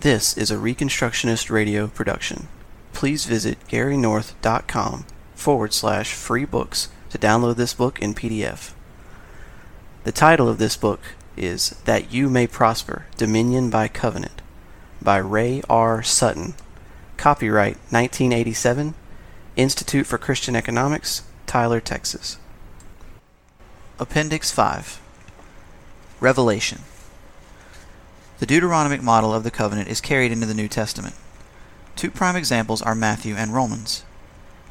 This is a Reconstructionist radio production. Please visit garynorth.com forward slash free books to download this book in PDF. The title of this book is That You May Prosper Dominion by Covenant by Ray R. Sutton. Copyright 1987, Institute for Christian Economics, Tyler, Texas. Appendix 5 Revelation The Deuteronomic model of the covenant is carried into the New Testament. Two prime examples are Matthew and Romans.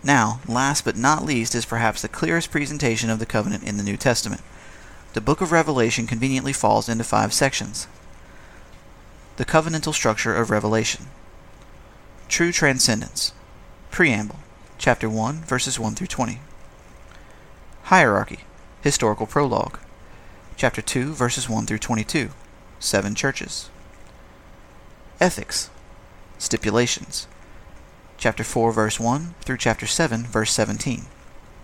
Now, last but not least is perhaps the clearest presentation of the covenant in the New Testament. The book of Revelation conveniently falls into five sections. The covenantal structure of Revelation. True transcendence. Preamble. Chapter 1, verses 1 through 20. Hierarchy. Historical prologue. Chapter 2, verses 1 through 22. Seven churches. Ethics. Stipulations. Chapter 4, verse 1 through chapter 7, verse 17.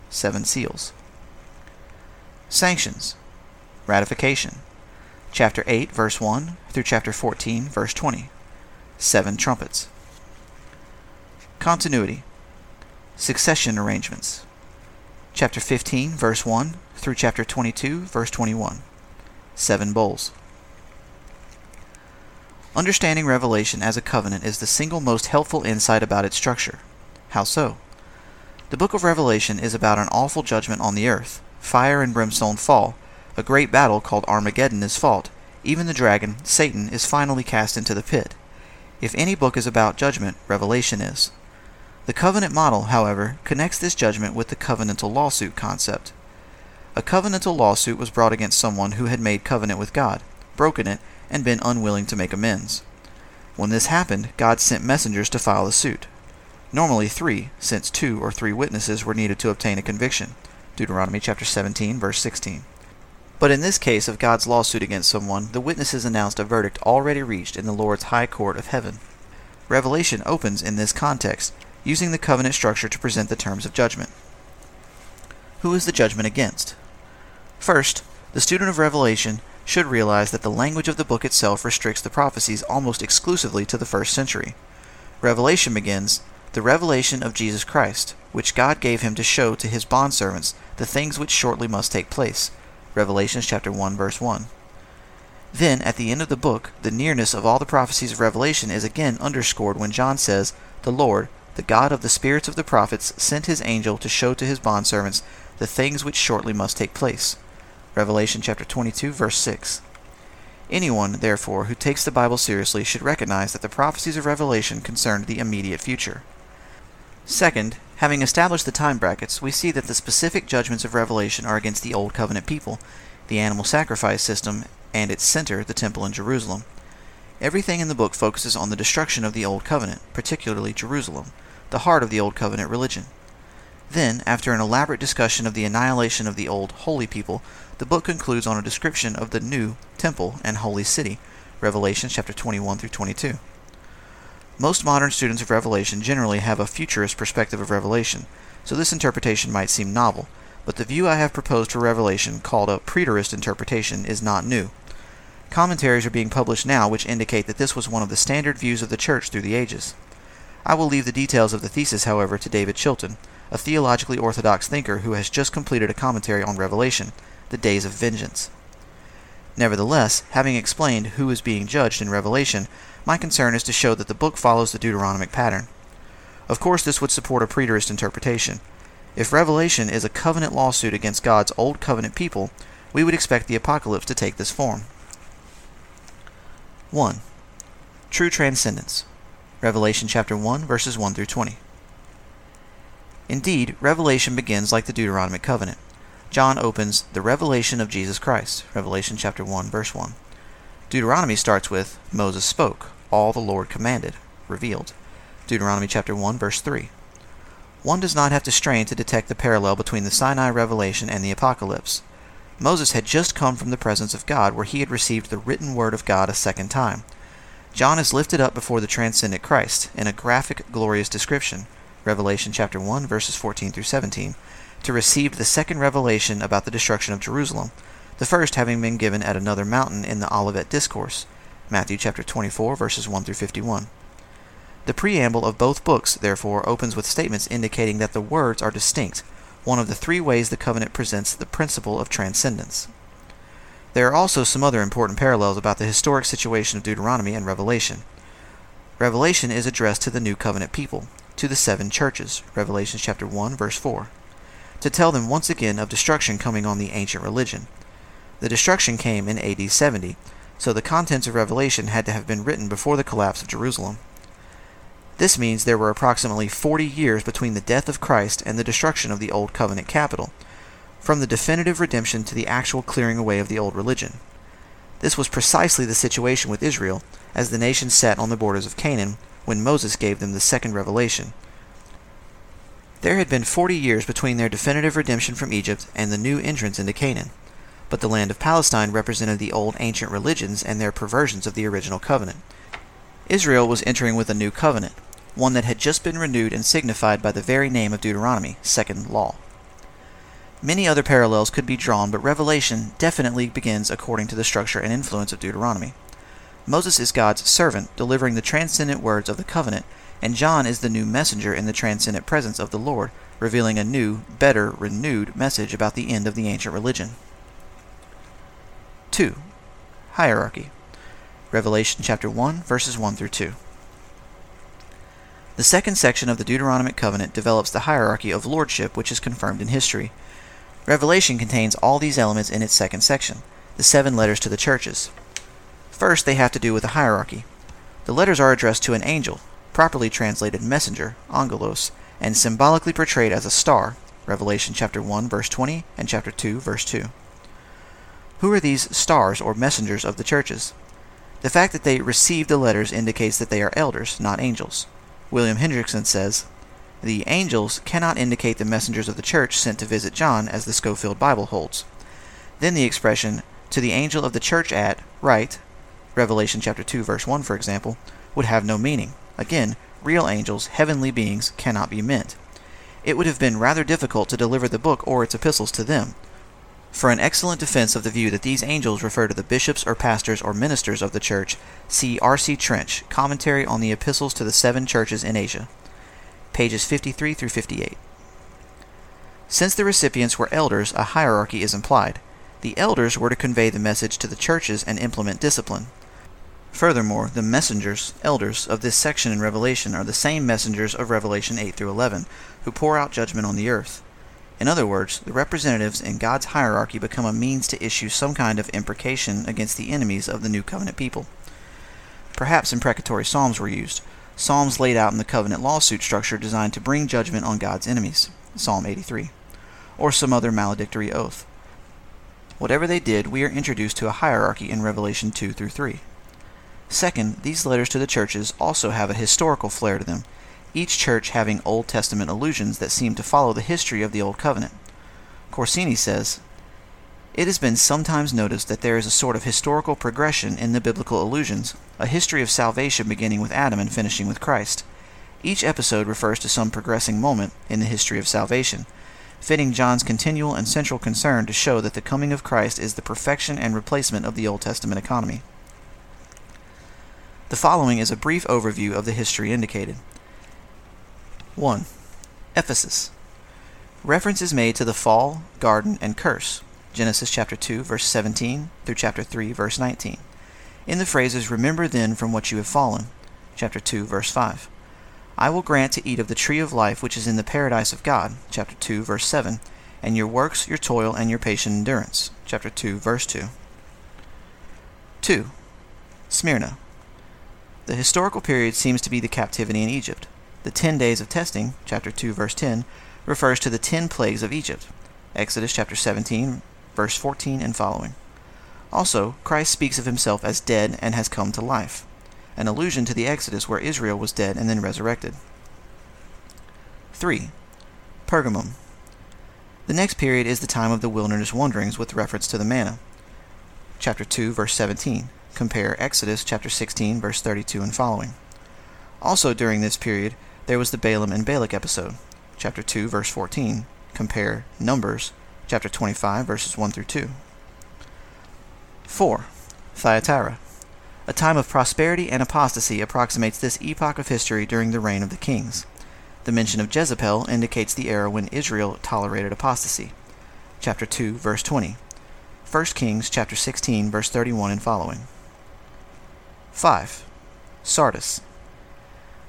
Seven seals. Sanctions. Ratification. Chapter 8, verse 1 through chapter 14, verse 20. Seven trumpets. Continuity. Succession arrangements. Chapter 15, verse 1 through chapter 22, verse 21. Seven bowls. Understanding Revelation as a covenant is the single most helpful insight about its structure. How so? The book of Revelation is about an awful judgment on the earth. Fire and brimstone fall. A great battle called Armageddon is fought. Even the dragon, Satan, is finally cast into the pit. If any book is about judgment, Revelation is. The covenant model, however, connects this judgment with the covenantal lawsuit concept. A covenantal lawsuit was brought against someone who had made covenant with God, broken it, and been unwilling to make amends. When this happened, God sent messengers to file the suit. Normally three, since two or three witnesses were needed to obtain a conviction. Deuteronomy chapter 17, verse 16. But in this case of God's lawsuit against someone, the witnesses announced a verdict already reached in the Lord's high court of heaven. Revelation opens in this context, using the covenant structure to present the terms of judgment. Who is the judgment against? First, the student of Revelation should realize that the language of the book itself restricts the prophecies almost exclusively to the first century. Revelation begins, the revelation of Jesus Christ, which God gave him to show to his bondservants the things which shortly must take place. Revelation chapter 1 verse 1. Then, at the end of the book, the nearness of all the prophecies of Revelation is again underscored when John says, The Lord, the God of the spirits of the prophets, sent his angel to show to his bondservants the things which shortly must take place. Revelation chapter 22 verse 6. Anyone, therefore, who takes the Bible seriously should recognize that the prophecies of Revelation concerned the immediate future. Second, having established the time brackets, we see that the specific judgments of Revelation are against the Old Covenant people, the animal sacrifice system, and its center, the Temple in Jerusalem. Everything in the book focuses on the destruction of the Old Covenant, particularly Jerusalem, the heart of the Old Covenant religion. Then, after an elaborate discussion of the annihilation of the old holy people, the book concludes on a description of the new temple and holy city, Revelation chapter 21 through 22. Most modern students of Revelation generally have a futurist perspective of Revelation, so this interpretation might seem novel, but the view I have proposed for Revelation, called a preterist interpretation, is not new. Commentaries are being published now which indicate that this was one of the standard views of the Church through the ages. I will leave the details of the thesis, however, to David Chilton, a theologically orthodox thinker who has just completed a commentary on Revelation, The Days of Vengeance. Nevertheless, having explained who is being judged in Revelation, my concern is to show that the book follows the Deuteronomic pattern. Of course, this would support a preterist interpretation. If Revelation is a covenant lawsuit against God's old covenant people, we would expect the apocalypse to take this form. 1. True transcendence. Revelation chapter 1 verses 1 through 20. Indeed, Revelation begins like the Deuteronomic covenant. John opens the revelation of Jesus Christ, Revelation chapter 1 verse 1. Deuteronomy starts with Moses spoke, all the Lord commanded, revealed. Deuteronomy chapter 1 verse 3. One does not have to strain to detect the parallel between the Sinai revelation and the apocalypse. Moses had just come from the presence of God where he had received the written word of God a second time. John is lifted up before the transcendent Christ in a graphic, glorious description, Revelation chapter 1 verses 14 through 17, to receive the second revelation about the destruction of Jerusalem, the first having been given at another mountain in the Olivet Discourse, Matthew chapter 24 verses 1 through 51. The preamble of both books, therefore, opens with statements indicating that the words are distinct, one of the three ways the covenant presents the principle of transcendence. There are also some other important parallels about the historic situation of Deuteronomy and Revelation. Revelation is addressed to the new covenant people, to the seven churches, Revelation chapter 1 verse 4, to tell them once again of destruction coming on the ancient religion. The destruction came in AD 70, so the contents of Revelation had to have been written before the collapse of Jerusalem. This means there were approximately 40 years between the death of Christ and the destruction of the Old Covenant capital, from the definitive redemption to the actual clearing away of the old religion. This was precisely the situation with Israel, as the nation sat on the borders of Canaan when Moses gave them the second revelation. There had been forty years between their definitive redemption from Egypt and the new entrance into Canaan, but the land of Palestine represented the old ancient religions and their perversions of the original covenant. Israel was entering with a new covenant, one that had just been renewed and signified by the very name of Deuteronomy, second law. Many other parallels could be drawn, but Revelation definitely begins according to the structure and influence of Deuteronomy. Moses is God's servant, delivering the transcendent words of the covenant, and John is the new messenger in the transcendent presence of the Lord, revealing a new, better, renewed message about the end of the ancient religion. 2. Hierarchy. Revelation chapter 1, verses 1 through 2. The second section of the Deuteronomic covenant develops the hierarchy of lordship which is confirmed in history. Revelation contains all these elements in its second section, the seven letters to the churches. First, they have to do with a hierarchy. The letters are addressed to an angel, properly translated messenger, angelos, and symbolically portrayed as a star, Revelation chapter 1 verse 20 and chapter 2 verse 2. Who are these stars or messengers of the churches? The fact that they received the letters indicates that they are elders, not angels. William Hendriksen says, the angels cannot indicate the messengers of the church sent to visit John, as the Scofield Bible holds. Then the expression, to the angel of the church at, right, Revelation chapter 2 verse 1 for example, would have no meaning. Again, real angels, heavenly beings, cannot be meant. It would have been rather difficult to deliver the book or its epistles to them. For an excellent defense of the view that these angels refer to the bishops or pastors or ministers of the church, see R.C. Trench, Commentary on the Epistles to the Seven Churches in Asia pages 53 through 58. Since the recipients were elders, a hierarchy is implied. The elders were to convey the message to the churches and implement discipline. Furthermore, the messengers, elders, of this section in Revelation are the same messengers of Revelation 8 through 11, who pour out judgment on the earth. In other words, the representatives in God's hierarchy become a means to issue some kind of imprecation against the enemies of the new covenant people. Perhaps imprecatory psalms were used, Psalms laid out in the covenant lawsuit structure designed to bring judgment on God's enemies, Psalm 83, or some other maledictory oath. Whatever they did, we are introduced to a hierarchy in Revelation 2 through 3. Second, these letters to the churches also have a historical flair to them, each church having Old Testament allusions that seem to follow the history of the Old Covenant. Corsini says, it has been sometimes noticed that there is a sort of historical progression in the biblical allusions, a history of salvation beginning with Adam and finishing with Christ. Each episode refers to some progressing moment in the history of salvation, fitting John's continual and central concern to show that the coming of Christ is the perfection and replacement of the Old Testament economy. The following is a brief overview of the history indicated. 1. Ephesus. Reference is made to the fall, garden, and curse, Genesis chapter 2 verse 17 through chapter 3 verse 19. In the phrases remember then from what you have fallen, chapter 2 verse 5. I will grant to eat of the tree of life which is in the paradise of God, chapter 2 verse 7, and your works, your toil, and your patient endurance, chapter 2 verse 2. 2. Smyrna. The historical period seems to be the captivity in Egypt. The ten days of testing, chapter 2 verse 10, refers to the ten plagues of Egypt. Exodus chapter 17 verse 14 and following. Also, Christ speaks of himself as dead and has come to life, an allusion to the Exodus where Israel was dead and then resurrected. 3. Pergamum. The next period is the time of the wilderness wanderings with reference to the manna. Chapter 2, verse 17. Compare Exodus chapter 16, verse 32 and following. Also during this period, there was the Balaam and Balak episode. Chapter 2, verse 14. Compare Numbers chapter 25, verses 1 through 2. 4. Thyatira. A time of prosperity and apostasy approximates this epoch of history during the reign of the kings. The mention of Jezebel indicates the era when Israel tolerated apostasy. Chapter 2, verse 20. 1 Kings chapter 16, verse 31 and following. 5. Sardis.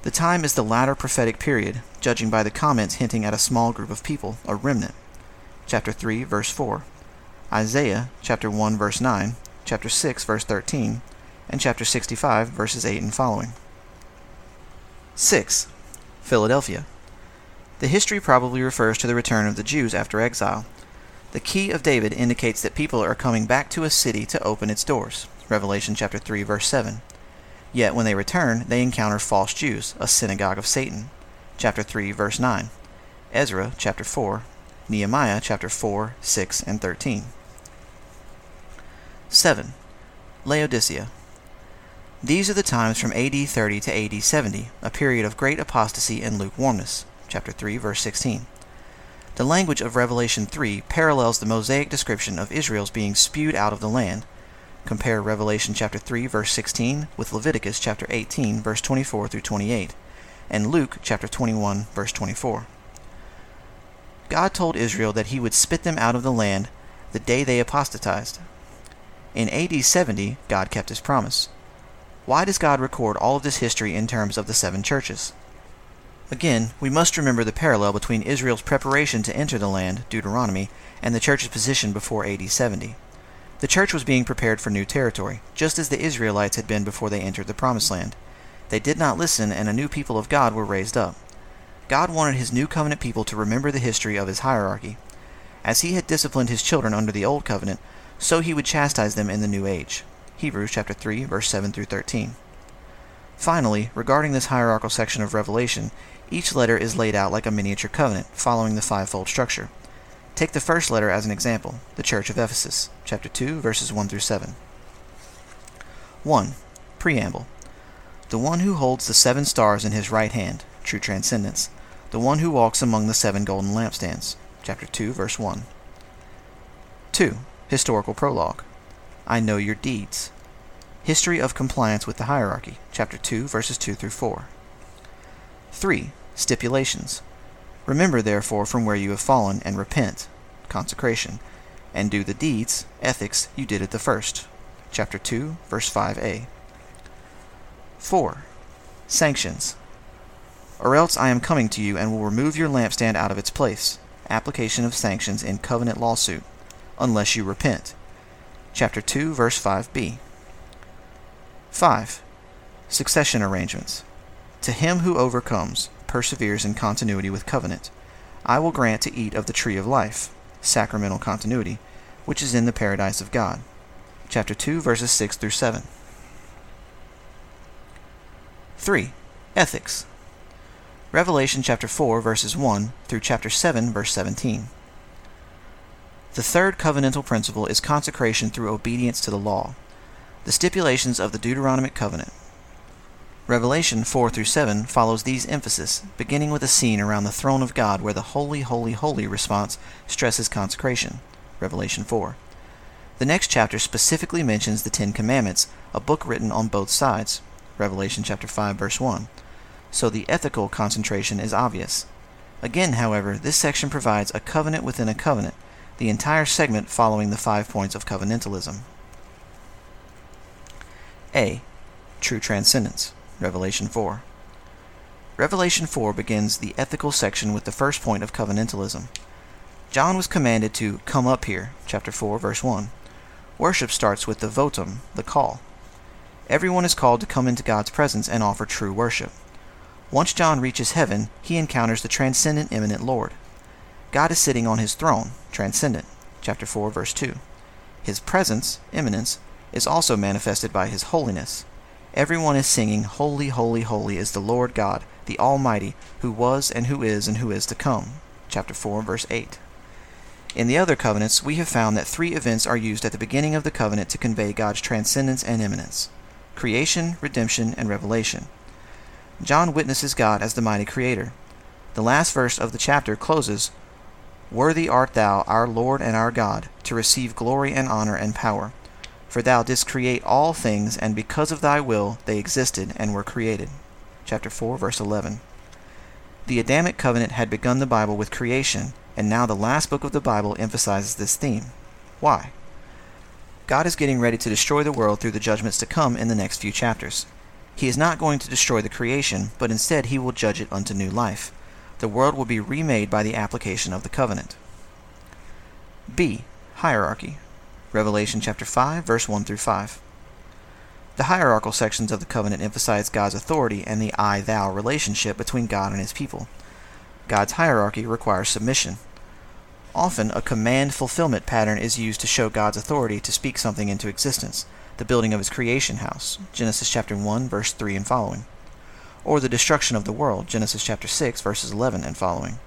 The time is the latter prophetic period, judging by the comments hinting at a small group of people, a remnant. Chapter 3, verse 4. Isaiah chapter 1, verse 9, chapter 6, verse 13, and chapter 65, verses 8 and following. 6. Philadelphia. The history probably refers to the return of the Jews after exile. The key of David indicates that people are coming back to a city to open its doors. Revelation chapter 3 verse 7. Yet when they return, they encounter false Jews, a synagogue of Satan. Chapter 3 verse 9. Ezra chapter 4, Nehemiah chapter 4, 6 and 13. 7. Laodicea. These are the times from AD 30 to AD 70, a period of great apostasy and lukewarmness. Chapter 3 verse 16. The language of Revelation 3 parallels the Mosaic description of Israel's being spewed out of the land. Compare Revelation chapter 3 verse 16 with Leviticus chapter 18 verse 24 through 28 and Luke chapter 21 verse 24. God told Israel that he would spit them out of the land the day they apostatized. In AD 70, God kept his promise. Why does God record all of this history in terms of the seven churches? Again, we must remember the parallel between Israel's preparation to enter the land, Deuteronomy, and the church's position before AD 70. The church was being prepared for new territory, just as the Israelites had been before they entered the Promised Land. They did not listen, and a new people of God were raised up. God wanted his new covenant people to remember the history of his hierarchy. As he had disciplined his children under the old covenant, so he would chastise them in the new age. Hebrews chapter 3, verse 7 through 13. Finally, regarding this hierarchical section of Revelation, each letter is laid out like a miniature covenant, following the fivefold structure. Take the first letter as an example, the Church of Ephesus, chapter 2, verses 1 through 7. 1. Preamble. The one who holds the seven stars in his right hand, true transcendence. The one who walks among the seven golden lampstands, chapter 2, verse 1. 2. Historical prologue. I know your deeds. History of compliance with the hierarchy, chapter 2, verses 2 through 4. 3. Stipulations. Remember therefore from where you have fallen, and repent, consecration, and do the deeds, ethics, you did at the first. Chapter 2, verse 5a. 4. Sanctions. Or else I am coming to you and will remove your lampstand out of its place. Application of sanctions in covenant lawsuit, unless you repent. Chapter 2, verse 5b. 5. Succession arrangements. To him who overcomes, perseveres in continuity with covenant, I will grant to eat of the tree of life, sacramental continuity, which is in the paradise of God. Chapter 2, verses 6 through 7. 3. Ethics. Revelation chapter 4, verses 1 through chapter 7, verse 17. The third covenantal principle is consecration through obedience to the law. The stipulations of the Deuteronomic covenant Revelation 4 through 7 follows these emphasis, beginning with a scene around the throne of God where the holy, holy, holy response stresses consecration. Revelation 4. The next chapter specifically mentions the Ten Commandments, a book written on both sides. Revelation chapter 5 verse 1. So the ethical concentration is obvious. Again, however, this section provides a covenant within a covenant, the entire segment following the five points of covenantalism. A. True transcendence. Revelation 4. Revelation 4 begins the ethical section with the first point of covenantalism. John was commanded to come up here, chapter 4, verse 1. Worship starts with the votum, the call. Everyone is called to come into God's presence and offer true worship. Once John reaches heaven, he encounters the transcendent immanent Lord. God is sitting on his throne, transcendent, chapter 4, verse 2. His presence, immanence, is also manifested by his holiness, Everyone is singing, Holy, holy, holy is the Lord God, the Almighty, who was and who is and who is to come. Chapter 4, verse 8. In the other covenants, we have found that three events are used at the beginning of the covenant to convey God's transcendence and immanence creation, redemption, and revelation. John witnesses God as the mighty creator. The last verse of the chapter closes Worthy art thou, our Lord and our God, to receive glory and honor and power. For thou didst create all things, and because of thy will they existed and were created. Chapter 4, verse 11. The Adamic covenant had begun the Bible with creation, and now the last book of the Bible emphasizes this theme. Why? God is getting ready to destroy the world through the judgments to come in the next few chapters. He is not going to destroy the creation, but instead he will judge it unto new life. The world will be remade by the application of the covenant. B. Hierarchy. Revelation chapter 5, verse 1 through 5. The hierarchical sections of the covenant emphasize God's authority and the I thou relationship between God and his people. God's hierarchy requires submission. Often, a command fulfillment pattern is used to show God's authority to speak something into existence, the building of his creation house, Genesis chapter 1, verse 3 and following, or the destruction of the world, Genesis chapter 6, verses 11 and following.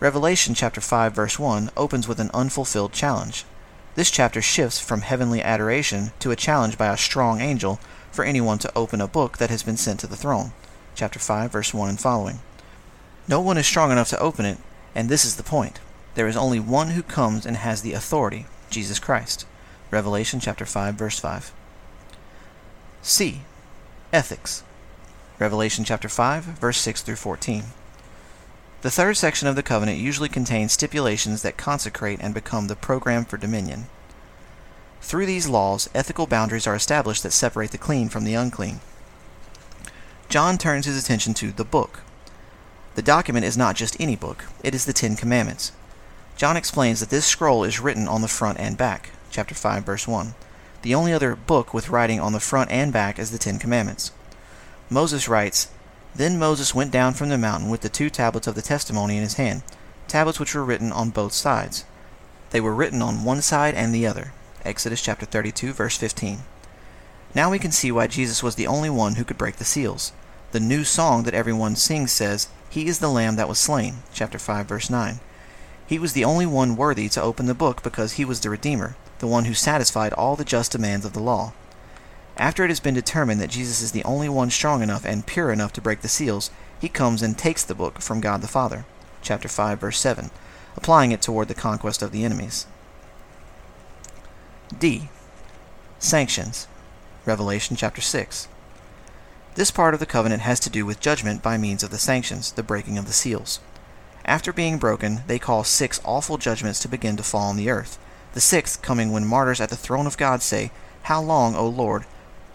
Revelation chapter 5, verse 1 opens with an unfulfilled challenge. This chapter shifts from heavenly adoration to a challenge by a strong angel for anyone to open a book that has been sent to the throne. Chapter 5, verse 1 and following. No one is strong enough to open it, and this is the point. There is only one who comes and has the authority, Jesus Christ. Revelation chapter 5, verse 5. C. Ethics. Revelation chapter 5, verse 6 through 14. The third section of the covenant usually contains stipulations that consecrate and become the program for dominion. Through these laws, ethical boundaries are established that separate the clean from the unclean. John turns his attention to the book. The document is not just any book, it is the Ten Commandments. John explains that this scroll is written on the front and back, chapter 5, verse 1. The only other book with writing on the front and back is the Ten Commandments. Moses writes, then Moses went down from the mountain with the two tablets of the testimony in his hand, tablets which were written on both sides. They were written on one side and the other. Exodus chapter 32, verse 15. Now we can see why Jesus was the only one who could break the seals. The new song that everyone sings says, He is the Lamb that was slain, chapter 5, verse 9. He was the only one worthy to open the book because he was the Redeemer, the one who satisfied all the just demands of the law. After it has been determined that Jesus is the only one strong enough and pure enough to break the seals, he comes and takes the book from God the Father. Chapter 5, verse 7, applying it toward the conquest of the enemies. D. Sanctions. Revelation chapter 6. This part of the covenant has to do with judgment by means of the sanctions, the breaking of the seals. After being broken, they call six awful judgments to begin to fall on the earth, the sixth coming when martyrs at the throne of God say, How long, O Lord,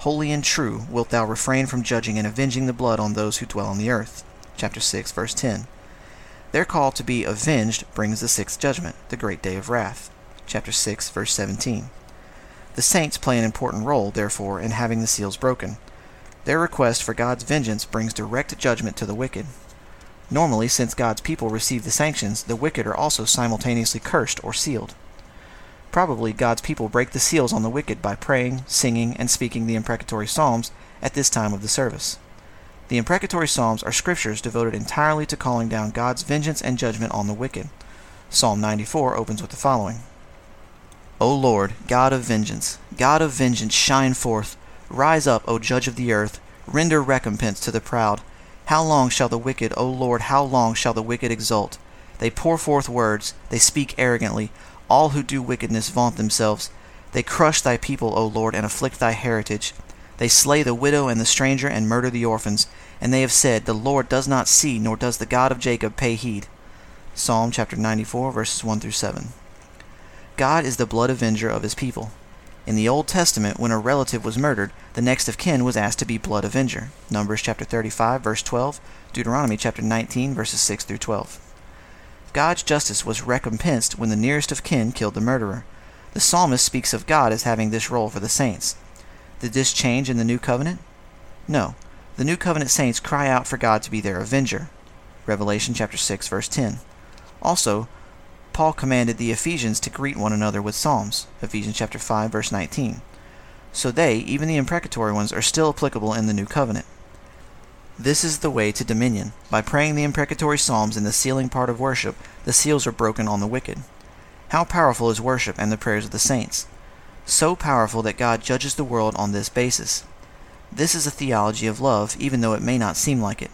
Holy and true wilt thou refrain from judging and avenging the blood on those who dwell on the earth. Chapter 6, verse 10. Their call to be avenged brings the sixth judgment, the great day of wrath. Chapter 6, verse 17. The saints play an important role, therefore, in having the seals broken. Their request for God's vengeance brings direct judgment to the wicked. Normally, since God's people receive the sanctions, the wicked are also simultaneously cursed or sealed. Probably God's people break the seals on the wicked by praying, singing, and speaking the imprecatory psalms at this time of the service. The imprecatory psalms are scriptures devoted entirely to calling down God's vengeance and judgment on the wicked. Psalm 94 opens with the following O Lord, God of vengeance, God of vengeance, shine forth. Rise up, O Judge of the earth. Render recompense to the proud. How long shall the wicked, O Lord, how long shall the wicked exult? They pour forth words, they speak arrogantly. All who do wickedness vaunt themselves. They crush thy people, O Lord, and afflict thy heritage. They slay the widow and the stranger and murder the orphans. And they have said, The Lord does not see, nor does the God of Jacob pay heed. Psalm chapter 94, verses 1 through 7. God is the blood avenger of his people. In the Old Testament, when a relative was murdered, the next of kin was asked to be blood avenger. Numbers chapter 35, verse 12, Deuteronomy chapter 19, verses 6 through 12. God's justice was recompensed when the nearest of kin killed the murderer. The psalmist speaks of God as having this role for the saints. Did this change in the new covenant? No. The new covenant saints cry out for God to be their avenger. Revelation chapter 6 verse 10. Also, Paul commanded the Ephesians to greet one another with psalms. Ephesians chapter 5 verse 19. So they, even the imprecatory ones, are still applicable in the new covenant. This is the way to dominion. By praying the imprecatory psalms in the sealing part of worship, the seals are broken on the wicked. How powerful is worship and the prayers of the saints? So powerful that God judges the world on this basis. This is a theology of love, even though it may not seem like it.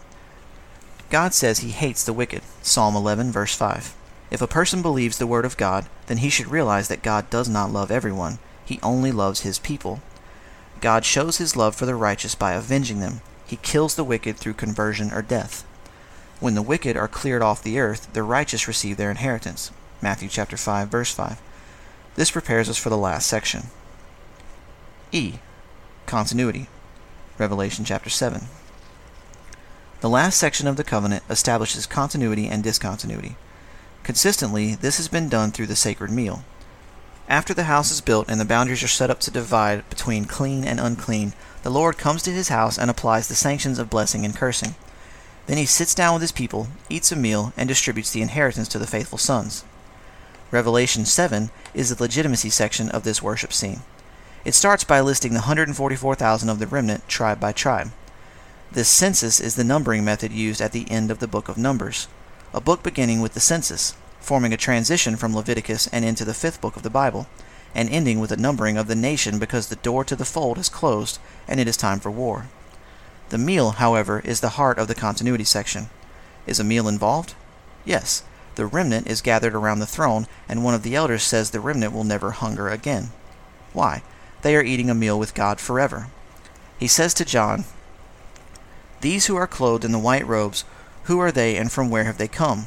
God says he hates the wicked. Psalm 11, verse 5. If a person believes the word of God, then he should realize that God does not love everyone, He only loves his people. God shows his love for the righteous by avenging them. He kills the wicked through conversion or death. When the wicked are cleared off the earth, the righteous receive their inheritance. Matthew chapter 5 verse 5. This prepares us for the last section. E. Continuity. Revelation chapter 7. The last section of the covenant establishes continuity and discontinuity. Consistently, this has been done through the sacred meal. After the house is built and the boundaries are set up to divide between clean and unclean, the Lord comes to his house and applies the sanctions of blessing and cursing. Then he sits down with his people, eats a meal, and distributes the inheritance to the faithful sons. Revelation 7 is the legitimacy section of this worship scene. It starts by listing the 144,000 of the remnant, tribe by tribe. This census is the numbering method used at the end of the book of Numbers, a book beginning with the census, forming a transition from Leviticus and into the fifth book of the Bible, and ending with a numbering of the nation because the door to the fold is closed and it is time for war. The meal, however, is the heart of the continuity section. Is a meal involved? Yes. The remnant is gathered around the throne, and one of the elders says the remnant will never hunger again. Why? They are eating a meal with God forever. He says to John, These who are clothed in the white robes, who are they and from where have they come?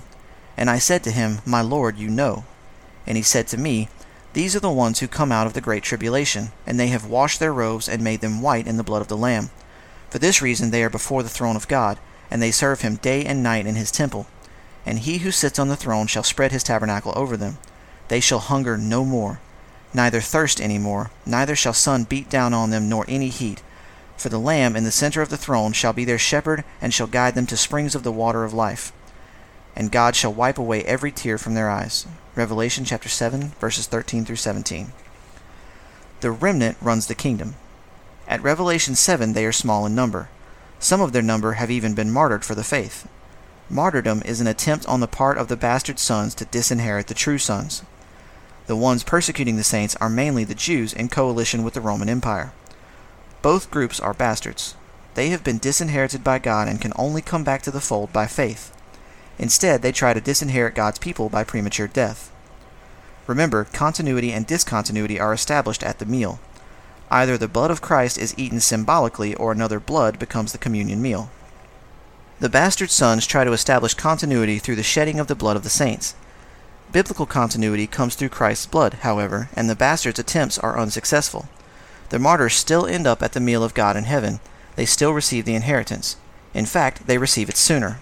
And I said to him, My Lord, you know. And he said to me, These are the ones who come out of the great tribulation, and they have washed their robes and made them white in the blood of the Lamb. For this reason they are before the throne of God, and they serve him day and night in his temple. And he who sits on the throne shall spread his tabernacle over them. They shall hunger no more, neither thirst any more, neither shall sun beat down on them, nor any heat. For the Lamb in the center of the throne shall be their shepherd, and shall guide them to springs of the water of life. And God shall wipe away every tear from their eyes. Revelation chapter 7, verses 13 through 17. The remnant runs the kingdom. At Revelation 7, they are small in number. Some of their number have even been martyred for the faith. Martyrdom is an attempt on the part of the bastard sons to disinherit the true sons. The ones persecuting the saints are mainly the Jews in coalition with the Roman Empire. Both groups are bastards. They have been disinherited by God and can only come back to the fold by faith. Instead, they try to disinherit God's people by premature death. Remember, continuity and discontinuity are established at the meal. Either the blood of Christ is eaten symbolically or another blood becomes the communion meal. The bastard sons try to establish continuity through the shedding of the blood of the saints. Biblical continuity comes through Christ's blood, however, and the bastards' attempts are unsuccessful. The martyrs still end up at the meal of God in heaven. They still receive the inheritance. In fact, they receive it sooner.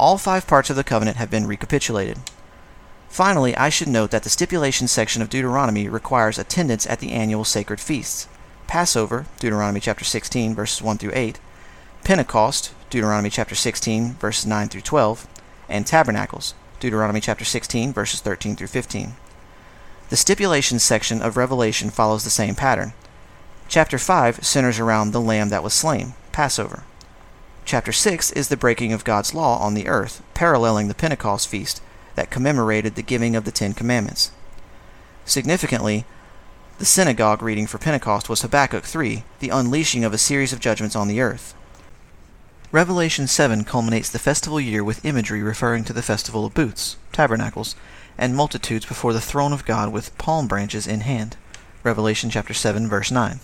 All five parts of the covenant have been recapitulated. Finally, I should note that the stipulations section of Deuteronomy requires attendance at the annual sacred feasts. Passover, Deuteronomy chapter 16 verses 1 through 8, Pentecost, Deuteronomy chapter 16 verses 9 through 12, and Tabernacles, Deuteronomy chapter 16 verses 13 through 15. The stipulations section of Revelation follows the same pattern. Chapter 5 centers around the lamb that was slain, Passover. Chapter 6 is the breaking of God's law on the earth, paralleling the Pentecost feast that commemorated the giving of the Ten Commandments. Significantly, the synagogue reading for Pentecost was Habakkuk 3, the unleashing of a series of judgments on the earth. Revelation 7 culminates the festival year with imagery referring to the festival of booths, tabernacles, and multitudes before the throne of God with palm branches in hand. Revelation chapter 7 verse 9.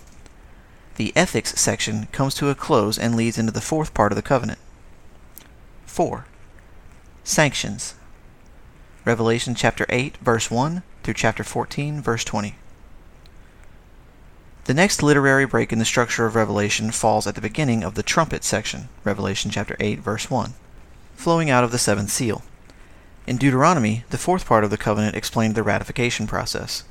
The ethics section comes to a close and leads into the fourth part of the covenant. 4. Sanctions. Revelation chapter 8 verse 1 through chapter 14 verse 20. The next literary break in the structure of Revelation falls at the beginning of the trumpet section, Revelation chapter 8 verse 1, flowing out of the seventh seal. In Deuteronomy, the fourth part of the covenant explained the ratification process.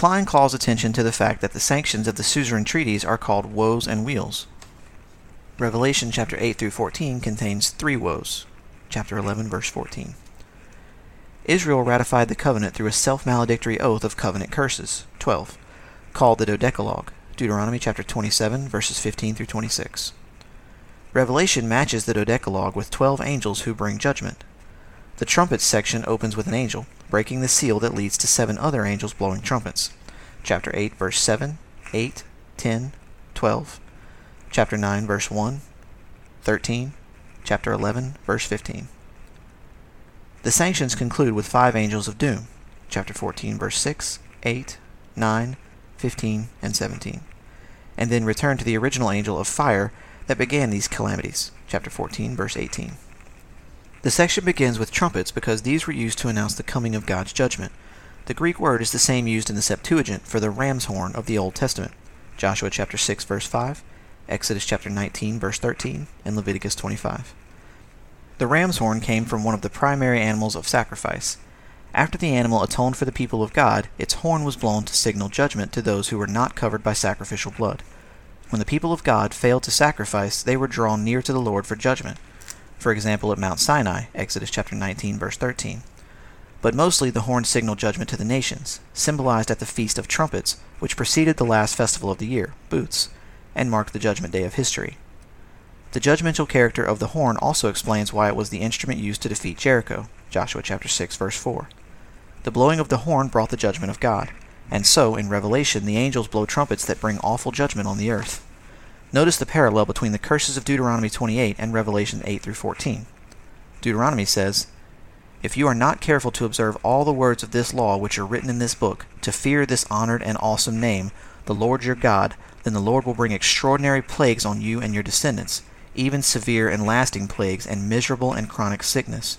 Kline calls attention to the fact that the sanctions of the suzerain treaties are called woes and weals. Revelation chapter 8 through 14 contains three woes. Chapter 11 verse 14. Israel ratified the covenant through a self-maledictory oath of covenant curses. 12. Called the Dodecalogue. Deuteronomy chapter 27 verses 15 through 26. Revelation matches the Dodecalogue with 12 angels who bring judgment. The trumpets section opens with an angel, breaking the seal that leads to seven other angels blowing trumpets. Chapter 8, verse 7, 8, 10, 12. Chapter 9, verse 1, 13. Chapter 11, verse 15. The sanctions conclude with five angels of doom. Chapter 14, verse 6, 8, 9, 15, and 17, and then return to the original angel of fire that began these calamities, chapter 14, verse 18. The section begins with trumpets because these were used to announce the coming of God's judgment. The Greek word is the same used in the Septuagint for the ram's horn of the Old Testament, Joshua chapter 6 verse 5, Exodus chapter 19 verse 13, and Leviticus 25. The ram's horn came from one of the primary animals of sacrifice. After the animal atoned for the people of God, its horn was blown to signal judgment to those who were not covered by sacrificial blood. When the people of God failed to sacrifice, they were drawn near to the Lord for judgment. For example, at Mount Sinai, Exodus chapter 19 verse 13. But mostly the horn signaled judgment to the nations, symbolized at the Feast of Trumpets, which preceded the last festival of the year, Booths, and marked the judgment day of history. The judgmental character of the horn also explains why it was the instrument used to defeat Jericho, Joshua chapter 6 verse 4. The blowing of the horn brought the judgment of God, and so in Revelation the angels blow trumpets that bring awful judgment on the earth. Notice the parallel between the curses of Deuteronomy 28 and Revelation 8 through 14. Deuteronomy says, If you are not careful to observe all the words of this law which are written in this book, to fear this honored and awesome name, the Lord your God, then the Lord will bring extraordinary plagues on you and your descendants, even severe and lasting plagues, and miserable and chronic sickness.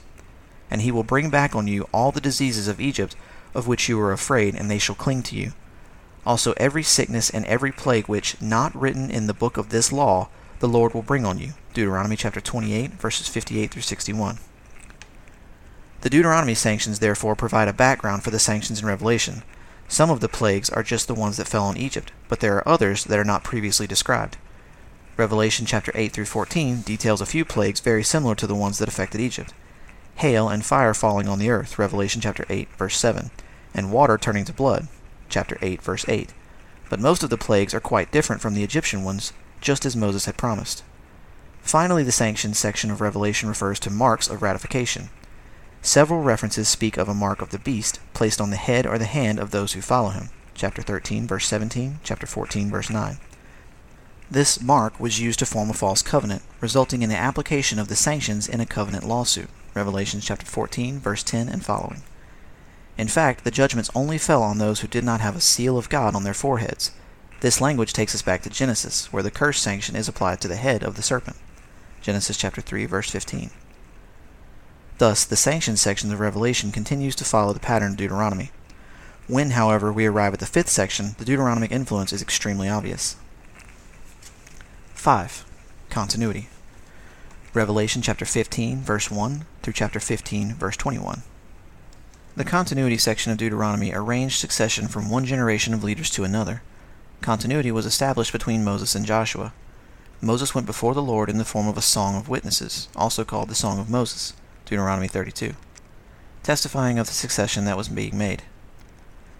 And he will bring back on you all the diseases of Egypt, of which you were afraid, and they shall cling to you. Also every sickness and every plague which, not written in the book of this law, the Lord will bring on you. Deuteronomy chapter 28, verses 58 through 61. The Deuteronomy sanctions therefore provide a background for the sanctions in Revelation. Some of the plagues are just the ones that fell on Egypt, but there are others that are not previously described. Revelation chapter 8 through 14 details a few plagues very similar to the ones that affected Egypt. Hail and fire falling on the earth, Revelation chapter 8 verse 7, and water turning to blood, chapter 8 verse 8. But most of the plagues are quite different from the Egyptian ones, just as Moses had promised. Finally, the sanctions section of Revelation refers to marks of ratification. Several references speak of a mark of the beast placed on the head or the hand of those who follow him. Chapter 13 verse 17, chapter 14 verse 9. This mark was used to form a false covenant, resulting in the application of the sanctions in a covenant lawsuit. Revelation chapter 14, verse 10 and following. In fact, the judgments only fell on those who did not have a seal of God on their foreheads. This language takes us back to Genesis, where the curse sanction is applied to the head of the serpent. Genesis chapter 3, verse 15. Thus, the sanction section of Revelation continues to follow the pattern of Deuteronomy. When, however, we arrive at the fifth section, the Deuteronomic influence is extremely obvious. 5. Continuity. Revelation chapter 15, verse 1 through chapter 15, verse 21. The continuity section of Deuteronomy arranged succession from one generation of leaders to another. Continuity was established between Moses and Joshua. Moses went before the Lord in the form of a song of witnesses, also called the Song of Moses, Deuteronomy 32, testifying of the succession that was being made.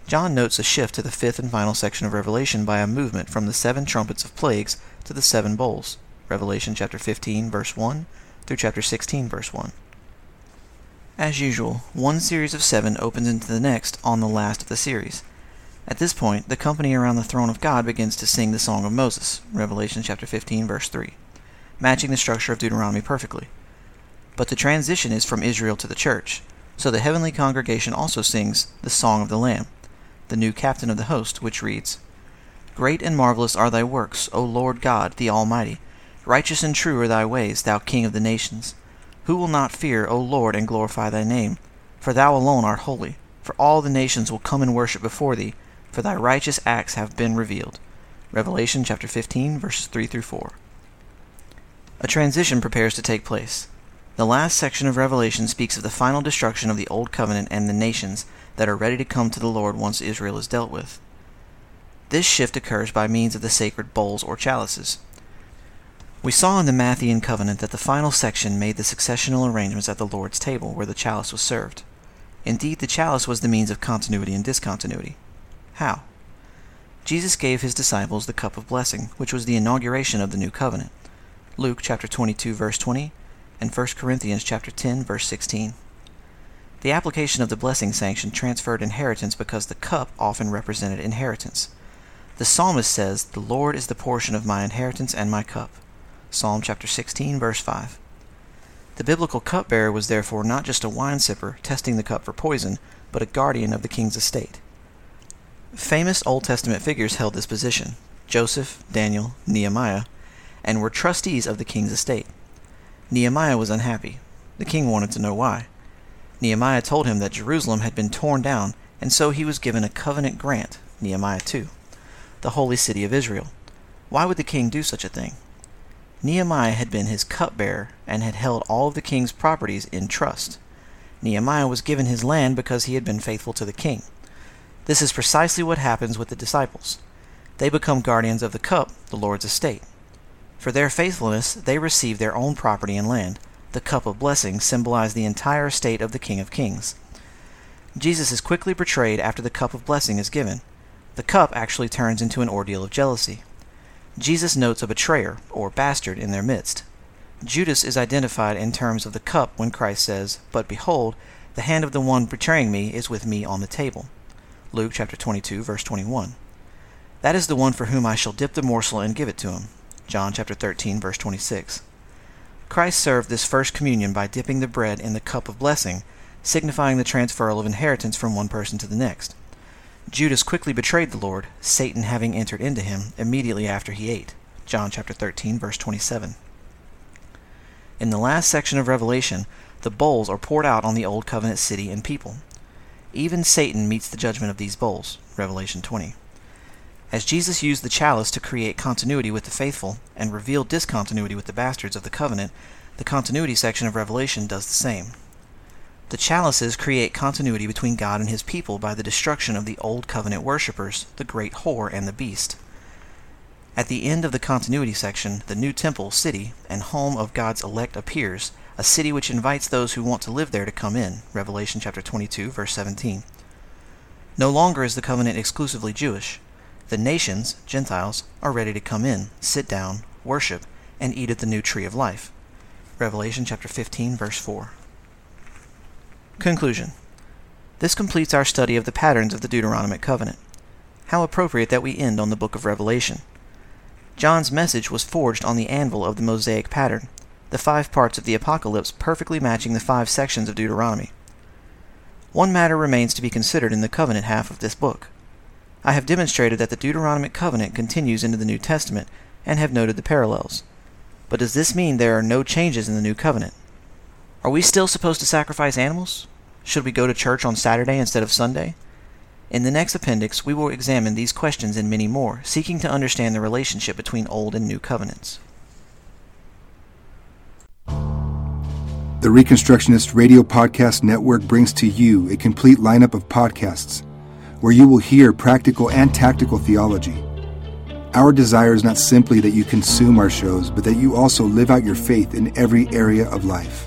John notes a shift to the fifth and final section of Revelation by a movement from the seven trumpets of plagues to the seven bowls. Revelation chapter 15 verse 1 through chapter 16 verse 1. As usual, one series of seven opens into the next on the last of the series. At this point, the company around the throne of God begins to sing the Song of Moses, Revelation chapter 15 verse 3, matching the structure of Deuteronomy perfectly. But the transition is from Israel to the church, so the heavenly congregation also sings the Song of the Lamb, the new captain of the host, which reads, Great and marvelous are thy works, O Lord God, the Almighty. Righteous and true are thy ways, thou King of the nations. Who will not fear, O Lord, and glorify thy name? For thou alone art holy. For all the nations will come and worship before thee, for thy righteous acts have been revealed. Revelation chapter 15, verses 3 through 4. A transition prepares to take place. The last section of Revelation speaks of the final destruction of the Old Covenant and the nations that are ready to come to the Lord once Israel is dealt with. This shift occurs by means of the sacred bowls or chalices. We saw in the Matthean covenant that the final section made the successional arrangements at the Lord's table where the chalice was served. Indeed, the chalice was the means of continuity and discontinuity. How? Jesus gave his disciples the cup of blessing, which was the inauguration of the new covenant. Luke chapter 22 verse 20 and 1 Corinthians chapter 10 verse 16. The application of the blessing sanction transferred inheritance because the cup often represented inheritance. The psalmist says, The Lord is the portion of my inheritance and my cup. Psalm chapter 16, verse 5. The biblical cupbearer was therefore not just a wine sipper testing the cup for poison, but a guardian of the king's estate. Famous Old Testament figures held this position Joseph, Daniel, Nehemiah, and were trustees of the king's estate. Nehemiah was unhappy. The king wanted to know why. Nehemiah told him that Jerusalem had been torn down, and so he was given a covenant grant, Nehemiah 2, the holy city of Israel. Why would the king do such a thing? Nehemiah had been his cupbearer and had held all of the king's properties in trust. Nehemiah was given his land because he had been faithful to the king. This is precisely what happens with the disciples. They become guardians of the cup, the Lord's estate. For their faithfulness, they receive their own property and land. The cup of blessing symbolized the entire estate of the King of Kings. Jesus is quickly betrayed after the cup of blessing is given. The cup actually turns into an ordeal of jealousy. Jesus notes a betrayer, or bastard, in their midst. Judas is identified in terms of the cup when Christ says, But behold, the hand of the one betraying me is with me on the table. Luke chapter 22, verse 21. That is the one for whom I shall dip the morsel and give it to him. John chapter 13 verse 26. Christ served this first communion by dipping the bread in the cup of blessing, signifying the transferal of inheritance from one person to the next. Judas quickly betrayed the Lord, Satan having entered into him immediately after he ate. John chapter 13 verse 27. In the last section of Revelation, the bowls are poured out on the old covenant city and people. Even Satan meets the judgment of these bowls. Revelation 20. As Jesus used the chalice to create continuity with the faithful and reveal discontinuity with the bastards of the covenant, the continuity section of Revelation does the same. The chalices create continuity between God and his people by the destruction of the old covenant worshippers, the great whore and the beast. At the end of the continuity section, the new temple, city, and home of God's elect appears, a city which invites those who want to live there to come in. Revelation chapter 22 verse 17. No longer is the covenant exclusively Jewish. The nations, Gentiles, are ready to come in, sit down, worship, and eat at the new tree of life. Revelation chapter 15 verse 4. Conclusion. This completes our study of the patterns of the Deuteronomic covenant. How appropriate that we end on the book of Revelation. John's message was forged on the anvil of the Mosaic pattern, the five parts of the Apocalypse perfectly matching the five sections of Deuteronomy. One matter remains to be considered in the covenant half of this book. I have demonstrated that the Deuteronomic covenant continues into the New Testament and have noted the parallels. But does this mean there are no changes in the New Covenant? Are we still supposed to sacrifice animals? Should we go to church on Saturday instead of Sunday? In the next appendix, we will examine these questions and many more, seeking to understand the relationship between Old and New Covenants. The Reconstructionist Radio Podcast Network brings to you a complete lineup of podcasts where you will hear practical and tactical theology. Our desire is not simply that you consume our shows, but that you also live out your faith in every area of life.